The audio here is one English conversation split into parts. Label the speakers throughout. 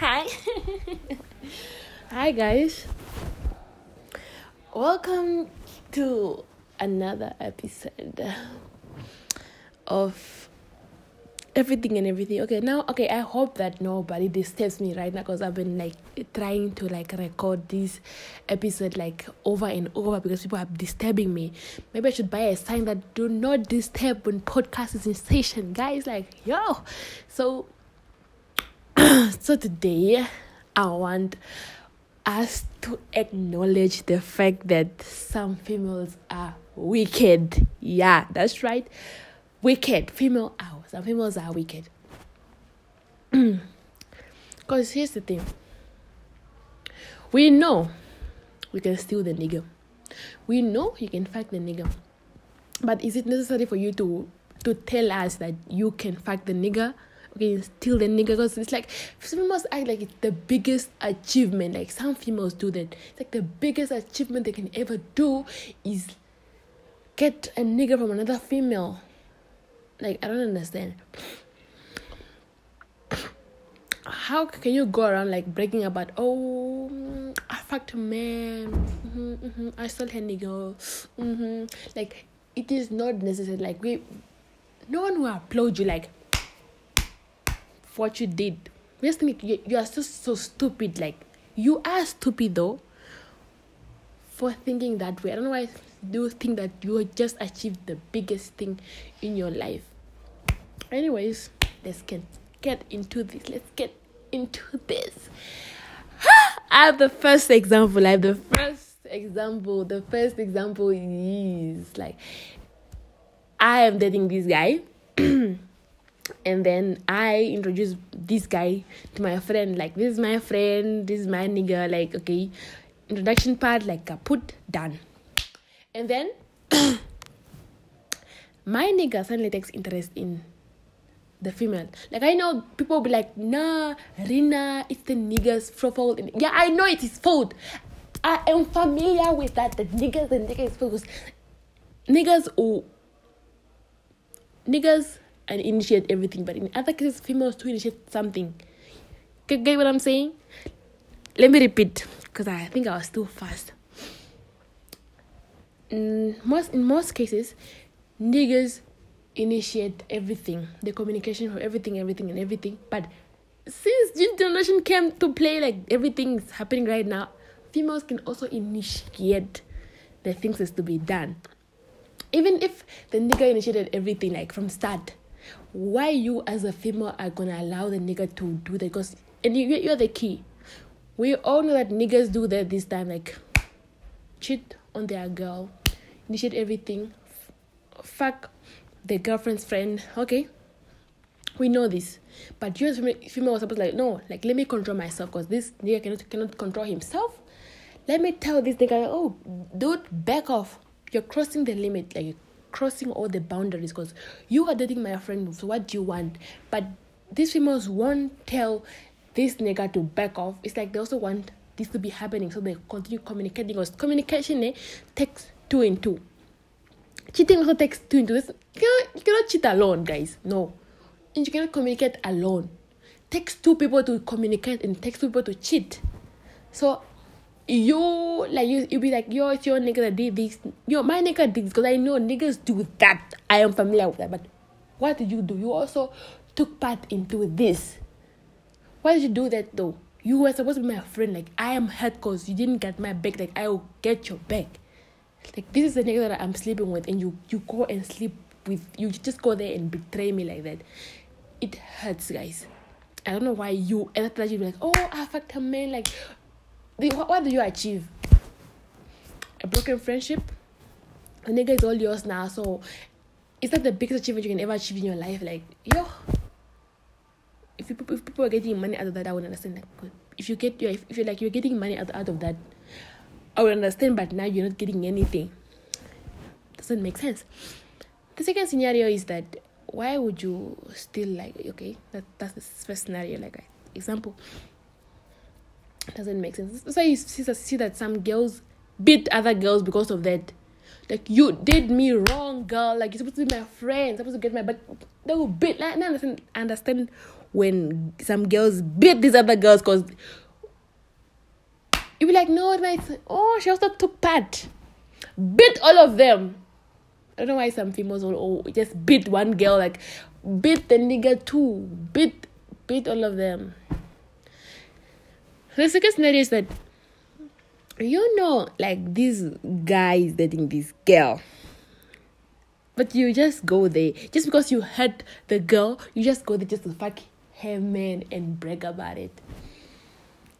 Speaker 1: Hi. Hi, guys. Welcome to another episode of everything and everything. Okay, now, okay, I hope that nobody disturbs me right now because I've been like trying to like record this episode like over and over because people are disturbing me. Maybe I should buy a sign that do not disturb when podcast is in station, guys. Like, yo. So, so today I want us to acknowledge the fact that some females are wicked. Yeah, that's right. Wicked. Female are some females are wicked. Because here's the thing. We know we can steal the nigga. We know you can fuck the nigga. But is it necessary for you to to tell us that you can fuck the nigga? Okay, steal the nigga because it's like females act like it's the biggest achievement. Like some females do that. It's like the biggest achievement they can ever do is get a nigga from another female. Like I don't understand. How can you go around like breaking about? Oh, I fucked a man. Mm-hmm, mm-hmm, I stole her nigga. Mm-hmm. Like it is not necessary. Like we, no one will applaud you. Like for what you did. Just think you, are so so stupid. Like you are stupid though. For thinking that way, I don't know why do you think that you just achieved the biggest thing in your life. Anyways, let's get get into this. Let's get into this. I have ah, the first example. I have the first example. The first example is like I am dating this guy. and then I introduce this guy to my friend. Like, this is my friend, this is my nigga. Like, okay, introduction part, like, put done. And then my nigga suddenly takes interest in the female. Like, I know people be like, nah, Rina, it's the nigga's fault. Yeah, I know it is fault. I am familiar with that. The niggas and niggas fault. Niggas who niggas and initiate everything, but in other cases, females to initiate something. Get, get what I'm saying? Let me repeat because I think I was too fast. In most in most cases, niggas initiate everything, the communication for everything, everything, and everything. But since this generation came to play, like everything is happening right now, females can also initiate the things that's to be done. Even if the nigga initiated everything, like from start, why you as a female are gonna allow the nigga to do that? Because and you, you're the key. We all know that niggas do that this time, like cheat on their girl, initiate everything, fuck the girlfriend's friend. Okay, we know this, but you as female, female was supposed to like no, like let me control myself because this nigga cannot cannot control himself. Let me tell this nigga, oh, dude, back off. You're crossing the limit, like crossing all the boundaries because you are dating my friend. So what do you want? But these females won't tell this nigga to back off. It's like they also want this to be happening, so they continue communicating. Because communication eh, takes two and two. Cheating also takes two and two. This, you, cannot, cheat alone, guys. No, and you cannot communicate alone. takes two people to communicate and takes two people to cheat. So you like you you be like yo it's your nigga that did this. Yo my nigga did this because I know niggas do that. I am familiar with that but what did you do? You also took part into this. Why did you do that though? You were supposed to be my friend like I am hurt because you didn't get my back like I will get your back. Like this is the nigga that I'm sleeping with and you you go and sleep with you just go there and betray me like that. It hurts guys. I don't know why you and after that you be like oh I fucked a man like what, do you achieve? A broken friendship? The nigga is all yours now, so it's not the biggest achievement you can ever achieve in your life? Like, yo, if people if people are getting money out of that, I would understand. Like. If you get if, if you're like you're getting money out, out of that, I would understand. But now you're not getting anything. Doesn't make sense. The second scenario is that why would you still like okay that that's the first scenario like example doesn't make sense. That's why you see, see that some girls beat other girls because of that. Like you did me wrong, girl. Like you're supposed to be my friend, supposed to get my but they will beat. Like, I understand, understand when some girls beat these other girls because you'd be like, no, nice. Oh, she also took part. Beat all of them. I don't know why some females will oh, just beat one girl, like beat the nigga too. Beat beat all of them. The second scenario is that you know, like this guy is dating this girl. But you just go there. Just because you hurt the girl, you just go there just to fuck her man and brag about it.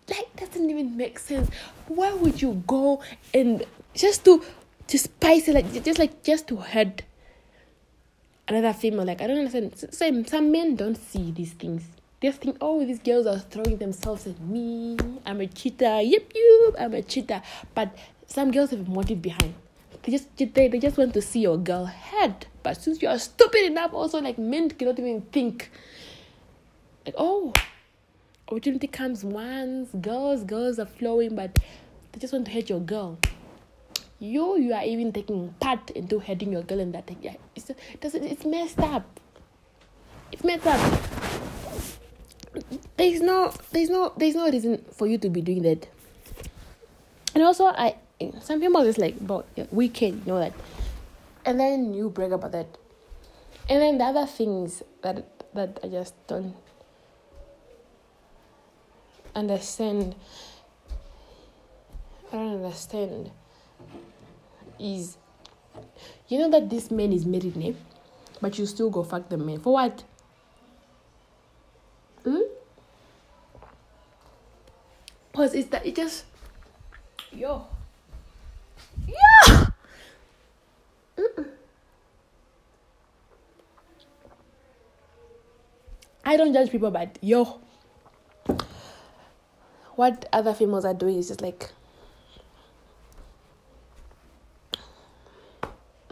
Speaker 1: Like doesn't even make sense. Why would you go and just to to spice it like just like just to hurt another female? Like I don't understand. Some some men don't see these things. They think, oh, these girls are throwing themselves at me. I'm a cheater. Yep, yep, I'm a cheater. But some girls have a motive behind. They just they, they just want to see your girl head. But since you are stupid enough, also like men cannot even think. Like, oh, opportunity comes once, girls, girls are flowing, but they just want to hurt your girl. You you are even taking part into hurting your girl and that thing. Yeah, it's it doesn't it's messed up. It's messed up there's no there's no there's no reason for you to be doing that. And also i some people just like but we can you know that. And then you brag about that. And then the other things that that i just don't understand i don't understand is you know that this man is married name but you still go fuck the man. For what Hmm? Cause it's that it just yo. Yeah. I don't judge people, but yo, what other females are doing is just like,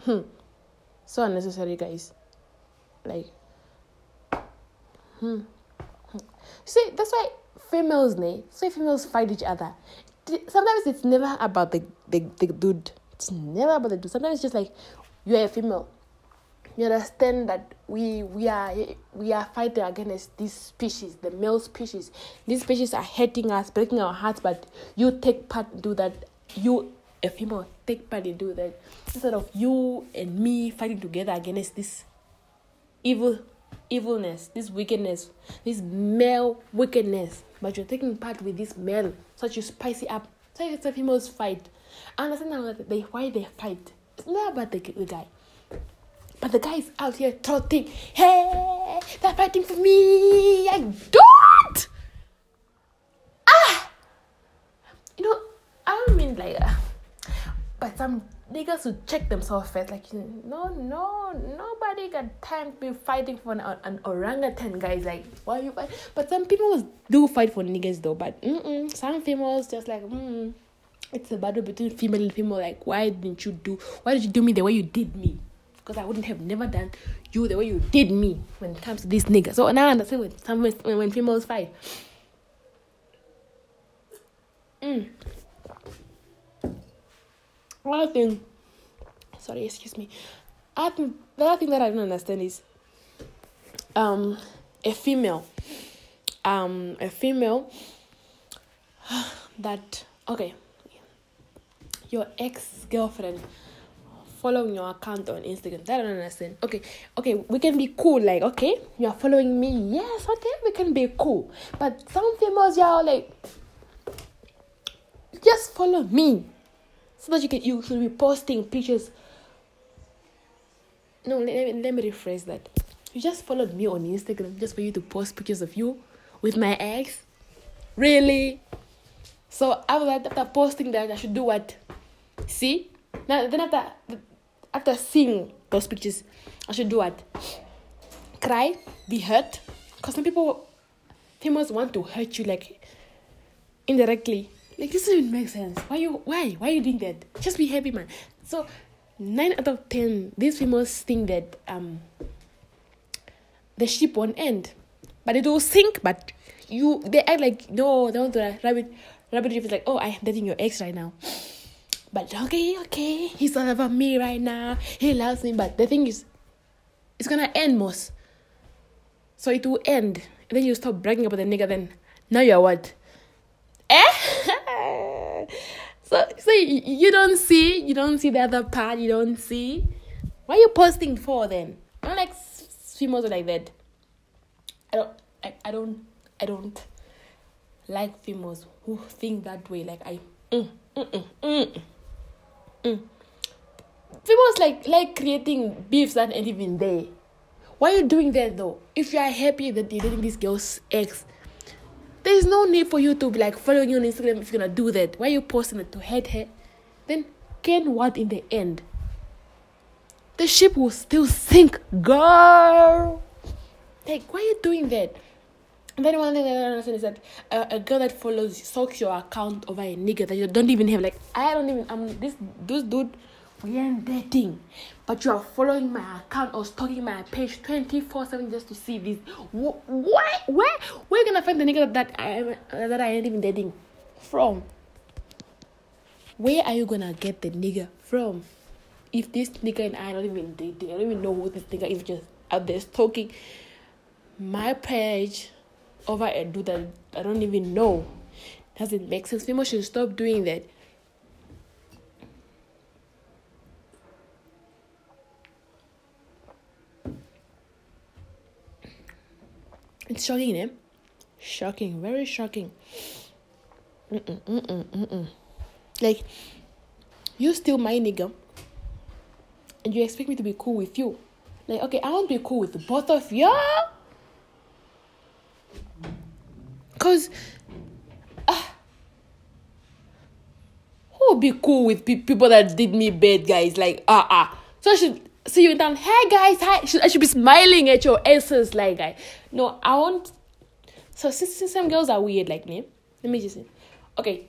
Speaker 1: hmm, so unnecessary, guys. Like, hmm. See, that's why females, ne? So females fight each other. Sometimes it's never about the, the, the dude. It's never about the dude. Sometimes it's just like you're a female. You understand that we we are we are fighting against this species, the male species. These species are hurting us, breaking our hearts, but you take part do that. You a female take part in do that instead of you and me fighting together against this evil evilness, this wickedness, this male wickedness, but you're taking part with this male, you spice it up. So it's a females fight. I understand now that they why they fight. It's not about the, the guy. But the guy is out here trotting. Hey, they're fighting for me. I don't. Ah, you know, I don't mean like, uh, but some niggas should check themselves first. Like, no, no, nobody got time to be fighting for an, an orangutan, guys. Like, why you fight? But some people do fight for niggas, though. But mm-mm, some females just like, mm, it's a battle between female and female. Like, why didn't you do? Why did you do me the way you did me? Because I wouldn't have never done you the way you did me when it comes to this nigga. So now I understand when some when, when females fight. Mm. Another thing, sorry, excuse me. I think the other thing that I don't understand is, um, a female, um, a female that okay, your ex girlfriend following your account on Instagram. That I don't understand. Okay, okay, we can be cool. Like, okay, you're following me. Yes, okay, we can be cool. But some females, y'all like, just follow me so that you can you should be posting pictures. No, let, me, let me rephrase that. You just followed me on Instagram just for you to post pictures of you with my ex. Really? So after that, after posting that, I should do what? See? Now then after after seeing those pictures, I should do what? Cry, be hurt, because some people, famous want to hurt you like indirectly. Like this doesn't make sense. Why you why? Why are you doing that? Just be happy, man. So nine out of ten, these females think that um the ship won't end. But it will sink, but you they act like no, they want to rabbit rabbit is like, oh I am dating your ex right now. But okay, okay, he's all about me right now. He loves me, but the thing is it's gonna end most. So it will end and then you stop bragging about the nigga, then now you're what? Eh? so so you, don't see, you don't see the other part, you don't see. Why are you posting for then? I don't like females like that. I don't I, I don't I don't like females who think that way. Like I mm, mm, mm, mm, mm. Females like like creating beefs that ain't even there. Why are you doing that though? If you are happy that you're dating this girl's ex, there's no need for you to be like following you on Instagram if you're gonna do that. Why are you posting it to hate her? Then gain what in the end? The ship will still sink, girl. Like, why are you doing that? And then one thing that I don't understand is that a girl that follows stalks your account over a nigga that you don't even have. Like, I don't even. I'm this this dude. We ain't dating, but you are following my account or stalking my page twenty four seven just to see this. Why? Where? Where are you gonna find the nigga that I am that I ain't even dating from? Where are you gonna get the nigga from? If this nigga and I don't even dating, I don't even know who this nigga is. Just out there stalking my page over a dude that I don't even know. Doesn't make sense. People should stop doing that. It's shocking, eh? Shocking, very shocking. Mm-mm, mm-mm, mm-mm. Like, you still my nigga, and you expect me to be cool with you. Like, okay, I want to be cool with both of y'all. Because uh, who would be cool with pe- people that did me bad, guys? Like, ah, uh, ah. Uh. So should see you down. Hey, guys, hi. I should be smiling at your asses, like, guy. No, I want. So, since, since some girls are weird like me, let me just say, okay,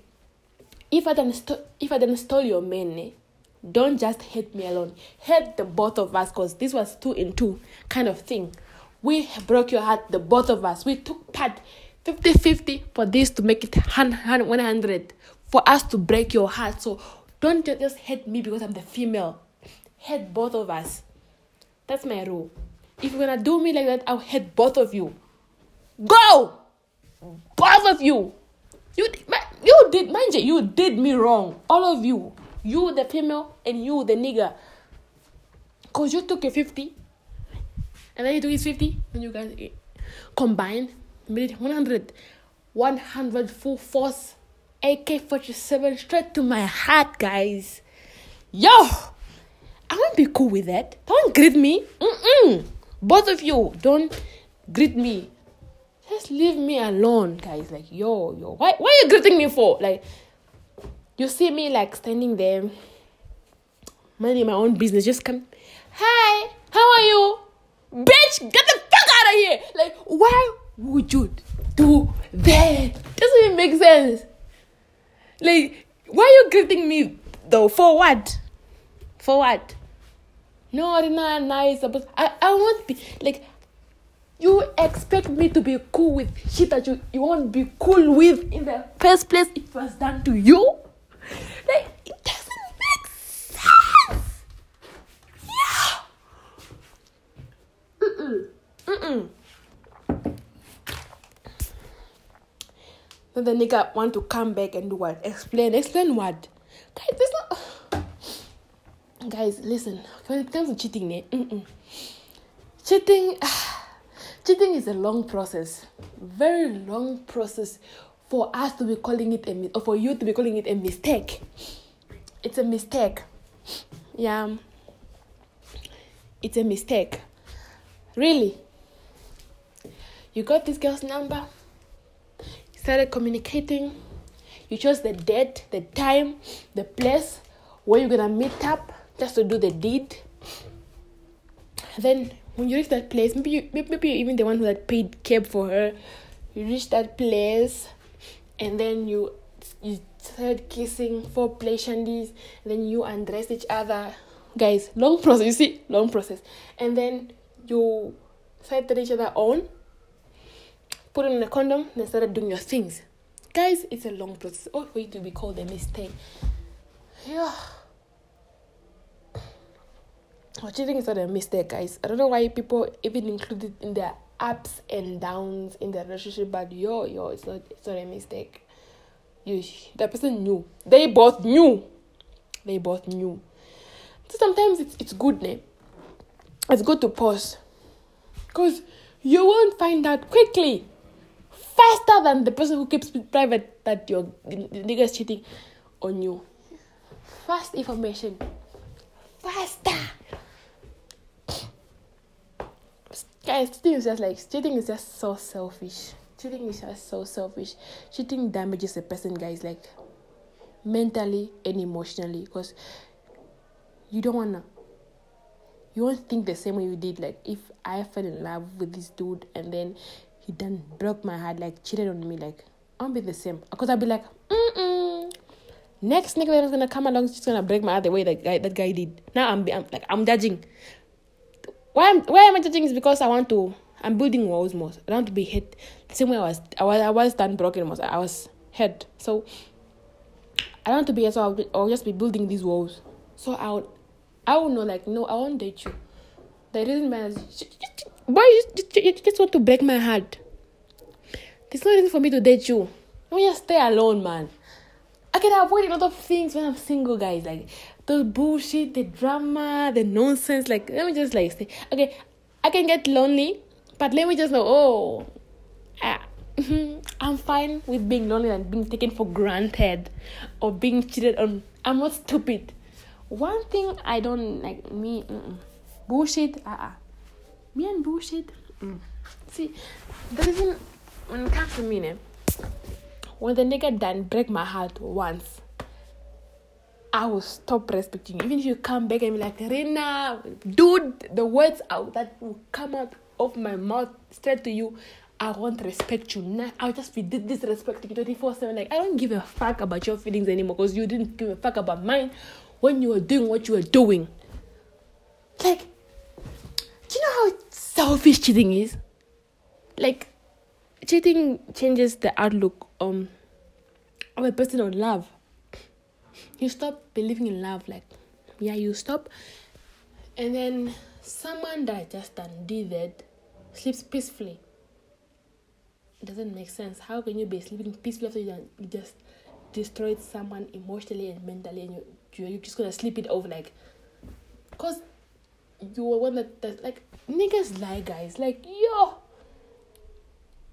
Speaker 1: if I don't st- if I don't stole your man, eh, don't just hate me alone. Hate the both of us, cause this was two in two kind of thing. We broke your heart, the both of us. We took part 50 50 for this to make it 100 for us to break your heart so don't just hate me because i'm the female hate both of us. That's my rule. If you're gonna do me like that i'll hate both of you. Go! Both of you! You you did mind you you did me wrong. All of you. You the female and you the nigger. Because you took a 50 and then you took his 50 and you guys eh, combined made 100 100 full force AK-47 straight to my heart guys. Yo I won't be cool with that don't greet me Mm-mm. both of you don't greet me just leave me alone guys like yo yo why, why are you greeting me for like you see me like standing there minding my own business just come hi how are you bitch get the fuck out of here like why would you do that? Doesn't even make sense. Like, why are you greeting me though? For what? For what? No, not nice. But I, I won't be like you expect me to be cool with shit that you, you won't be cool with in the first place it was done to you? Like it doesn't make sense. Yeah. Mm-mm. Mm-mm. Then the nigga want to come back and do what? Explain. Explain what? Guys, this not. Guys, listen. When it comes to cheating, eh? Cheating, cheating is a long process. Very long process for us to be calling it a or for you to be calling it a mistake. It's a mistake. Yeah. It's a mistake. Really. You got this girl's number started communicating. You chose the date, the time, the place where you're gonna meet up just to do the deed. Then when you reach that place, maybe you, maybe even the one who had paid cab for her. You reach that place, and then you you start kissing, for shandies, then you undress each other. Guys, long process. You see, long process, and then you start each other on put on a condom, then started doing your things. Guys, it's a long process. Oh, for you to be called a mistake. Yeah. Cheating is not a mistake, guys. I don't know why people even include it in their ups and downs in the relationship, but yo, yo, it's not, it's not a mistake. You, the person knew. They both knew. They both knew. So sometimes it's it's good, ne? It's good to pause, cause you won't find out quickly, faster than the person who keeps it private that your nigga is cheating on you. Fast information, faster. Guys, cheating is just like cheating is just so selfish. Cheating is just so selfish. Cheating damages a person, guys, like mentally and emotionally, because you don't wanna you won't think the same way you did. Like if I fell in love with this dude and then he done broke my heart, like cheated on me, like I'll be the same. Cause I'll be like, mm mm. Next nigga that's gonna come along, she's gonna break my heart the way that guy that guy did. Now I'm, I'm like I'm judging. Why am why am I judging is because I want to I'm building walls more. I don't want to be hit the same way I was I was I was done broken most. I was hit. So I don't want to be so I'll, I'll just be building these walls. So I'll I will know, like, no, I won't date you. That doesn't matter. Why you, you, just want to break my heart? There's no reason for me to date you. Me just stay alone, man. I can avoid a lot of things when I'm single, guys. Like the bullshit, the drama, the nonsense. Like, let me just like say, okay, I can get lonely, but let me just know, oh, ah, I'm fine with being lonely and being taken for granted or being cheated on. I'm not stupid. One thing I don't like me mm-mm. bullshit. Uh uh Me and bullshit. Mm. See, the reason when it comes to me, when the nigga done break my heart once, I will stop respecting you. Even if you come back and be like, Rena, dude, the words out that will come out of my mouth straight to you, I won't respect you. Now I'll just be disrespecting you 24 7. Like, I don't give a fuck about your feelings anymore because you didn't give a fuck about mine when you were doing what you were doing. Like, do you know how selfish cheating is? Like, cheating changes the outlook um, of a person on love. You stop believing in love, like, yeah, you stop, and then someone that just that sleeps peacefully. It doesn't make sense. How can you be sleeping peacefully after you just destroyed someone emotionally and mentally, and you you're just gonna sleep it over like because you were one that, that like niggas lie guys like yo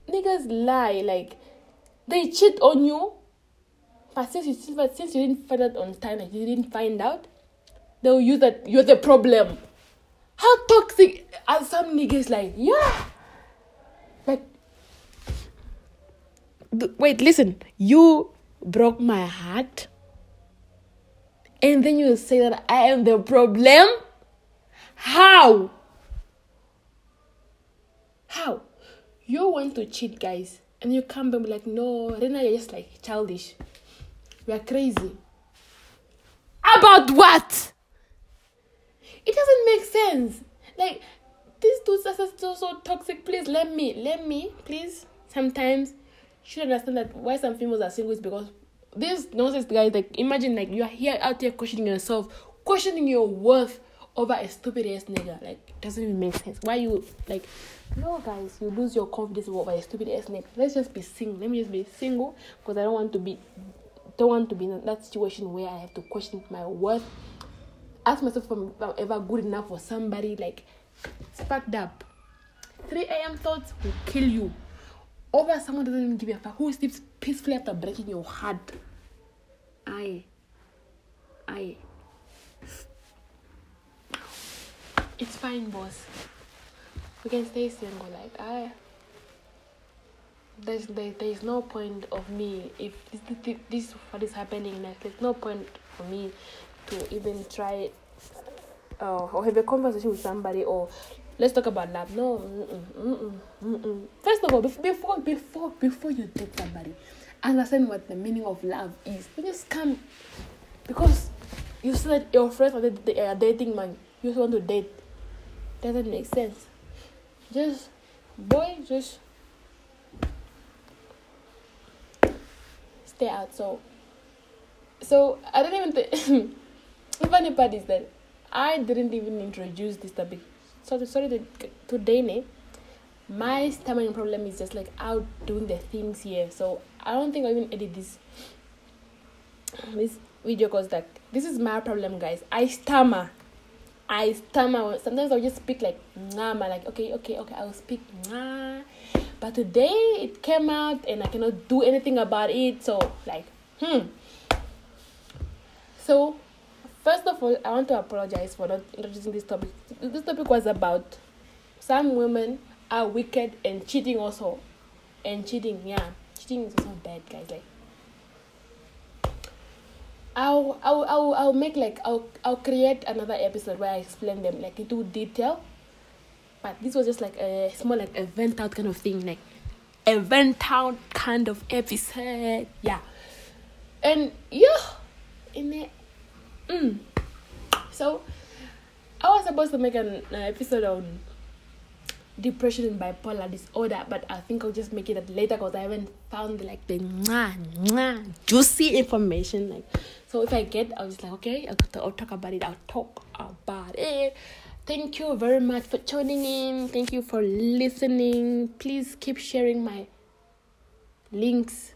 Speaker 1: niggas lie like they cheat on you but since you since you didn't find out on time like you didn't find out they'll use that you're the problem how toxic are some niggas like yeah like wait listen you broke my heart and then you say that I am the problem? How? How? You want to cheat, guys, and you come back and like, no, Rena, you're just like childish. We are crazy. About what? It doesn't make sense. Like, these dudes are so, so toxic. Please let me, let me, please. Sometimes you should understand that why some females are single is because this nonsense guy, like imagine like you are here out there questioning yourself, questioning your worth over a stupid ass nigga. Like it doesn't even make sense. Why you like no guys, you lose your confidence over a stupid ass nigga. Let's just be single. Let me just be single because I don't want to be don't want to be in that situation where I have to question my worth. Ask myself if I'm, ever good enough for somebody. Like it's fucked up. 3 a.m. thoughts will kill you over someone doesn't even give a fuck who sleeps peacefully after breaking your heart. I, I. It's fine, boss. We can stay single. Like I. There's there, there's no point of me if this this, what is happening next. There's no point for me to even try uh, or have a conversation with somebody or let's talk about love. No, mm-mm, mm-mm, mm-mm. first of all, before before before you date somebody, understand what the meaning of love is. You just come because you said your friends are dating man. You just want to date. Doesn't make sense. Just boy, just stay out. So, so I don't even think. the funny part is that I didn't even introduce this topic sorry sorry to, today ne my stammering problem is just like out doing the things here. So I don't think I even edit this this video because like this is my problem, guys. I stammer. I stammer. Sometimes I'll just speak like nah, like okay, okay, okay. I'll speak nah. But today it came out and I cannot do anything about it. So like hmm. So first of all, I want to apologize for not introducing this topic. This topic was about some women are wicked and cheating also. And cheating, yeah. Cheating is also bad, guys. Like I'll I'll I'll, I'll make like I'll I'll create another episode where I explain them like into detail. But this was just like a small like event out kind of thing, like event out kind of episode. Yeah. And yeah, in it mm. so I was supposed to make an episode on depression and bipolar disorder, but I think I'll just make it later because I haven't found like the mwah, mwah, juicy information. Like, so if I get, I'll just like okay, I'll, I'll talk about it. I'll talk about it. Thank you very much for tuning in. Thank you for listening. Please keep sharing my links.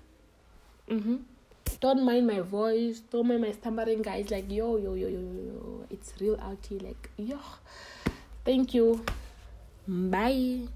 Speaker 1: Mm-hmm. Don't mind my voice. Don't mind my stammering, guys. Like yo, yo, yo, yo, yo. It's real out here. Like yo. Thank you. Bye.